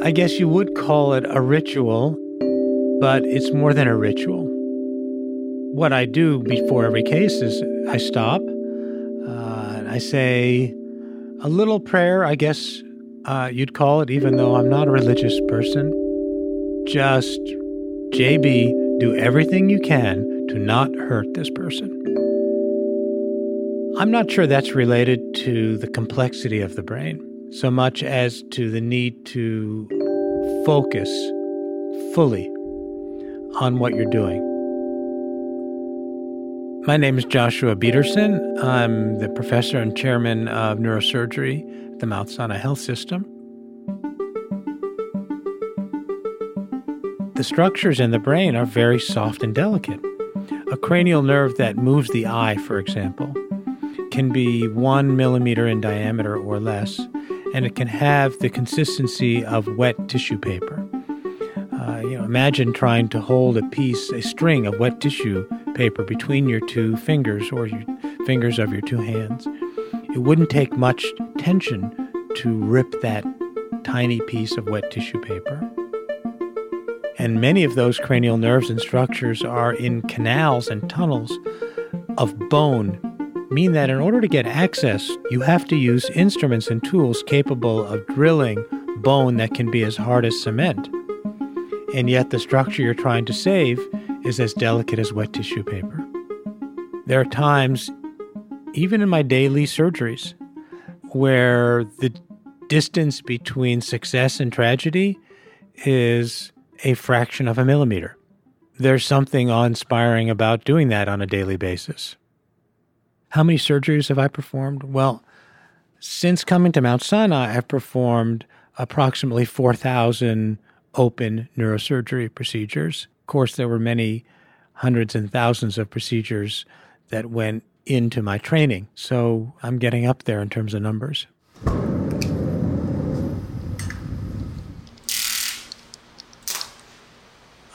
I guess you would call it a ritual, but it's more than a ritual. What I do before every case is I stop, uh, I say a little prayer, I guess uh, you'd call it, even though I'm not a religious person. Just, JB, do everything you can to not hurt this person. I'm not sure that's related to the complexity of the brain so much as to the need to focus fully on what you're doing. My name is Joshua Bederson. I'm the professor and chairman of neurosurgery at the Mount Sinai Health System. The structures in the brain are very soft and delicate. A cranial nerve that moves the eye, for example, can be one millimeter in diameter or less, and it can have the consistency of wet tissue paper. Uh, you know, imagine trying to hold a piece, a string of wet tissue paper between your two fingers or your fingers of your two hands. It wouldn't take much tension to rip that tiny piece of wet tissue paper. And many of those cranial nerves and structures are in canals and tunnels of bone mean that in order to get access, you have to use instruments and tools capable of drilling bone that can be as hard as cement. And yet, the structure you're trying to save is as delicate as wet tissue paper. There are times, even in my daily surgeries, where the distance between success and tragedy is a fraction of a millimeter. There's something awe inspiring about doing that on a daily basis. How many surgeries have I performed? Well, since coming to Mount Sinai, I've performed approximately 4,000 open neurosurgery procedures. Of course, there were many hundreds and thousands of procedures that went into my training. So I'm getting up there in terms of numbers.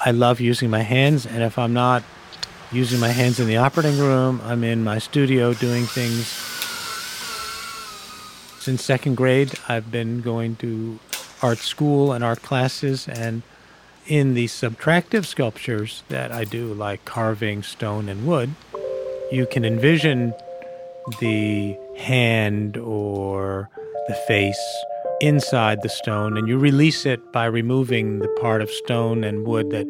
I love using my hands, and if I'm not using my hands in the operating room. I'm in my studio doing things. Since second grade, I've been going to art school and art classes, and in the subtractive sculptures that I do, like carving stone and wood, you can envision the hand or the face inside the stone, and you release it by removing the part of stone and wood that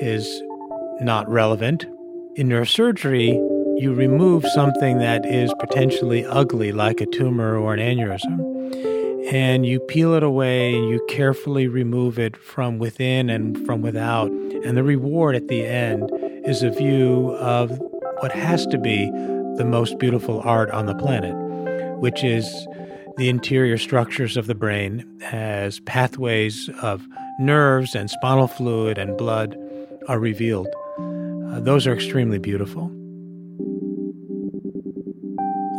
is not relevant in neurosurgery, you remove something that is potentially ugly, like a tumor or an aneurysm, and you peel it away and you carefully remove it from within and from without. And the reward at the end is a view of what has to be the most beautiful art on the planet, which is the interior structures of the brain as pathways of nerves and spinal fluid and blood are revealed. Uh, those are extremely beautiful.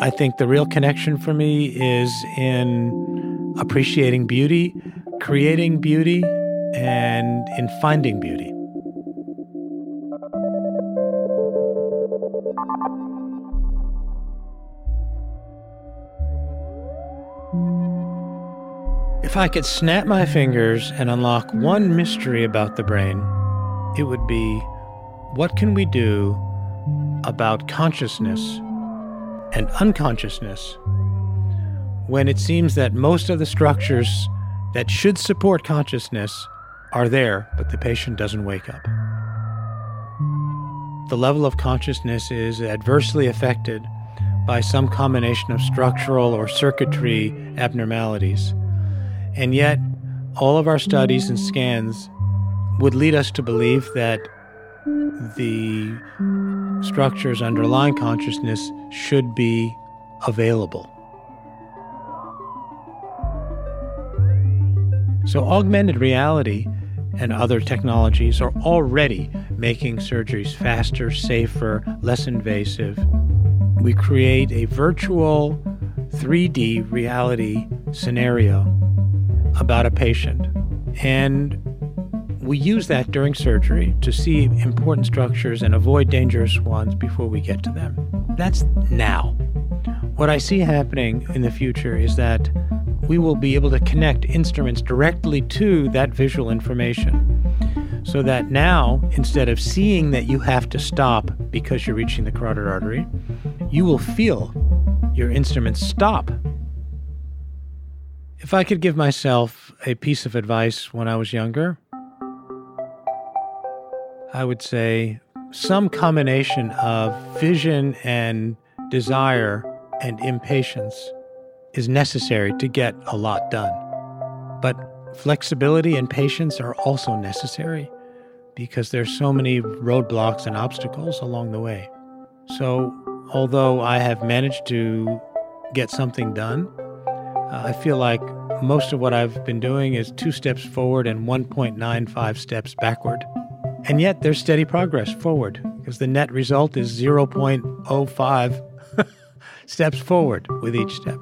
I think the real connection for me is in appreciating beauty, creating beauty, and in finding beauty. If I could snap my fingers and unlock one mystery about the brain, it would be what can we do about consciousness and unconsciousness when it seems that most of the structures that should support consciousness are there, but the patient doesn't wake up? The level of consciousness is adversely affected by some combination of structural or circuitry abnormalities. And yet, all of our studies and scans would lead us to believe that the structures underlying consciousness should be available. So, augmented reality and other technologies are already making surgeries faster, safer, less invasive. We create a virtual 3D reality scenario about a patient. And we use that during surgery to see important structures and avoid dangerous ones before we get to them. That's now. What I see happening in the future is that we will be able to connect instruments directly to that visual information. So that now, instead of seeing that you have to stop because you're reaching the carotid artery, you will feel your instrument stop. If I could give myself a piece of advice when I was younger, I would say some combination of vision and desire and impatience is necessary to get a lot done. But flexibility and patience are also necessary because there's so many roadblocks and obstacles along the way. So, although I have managed to get something done, uh, I feel like most of what I've been doing is two steps forward and 1.95 steps backward. And yet there's steady progress forward because the net result is 0.05 steps forward with each step.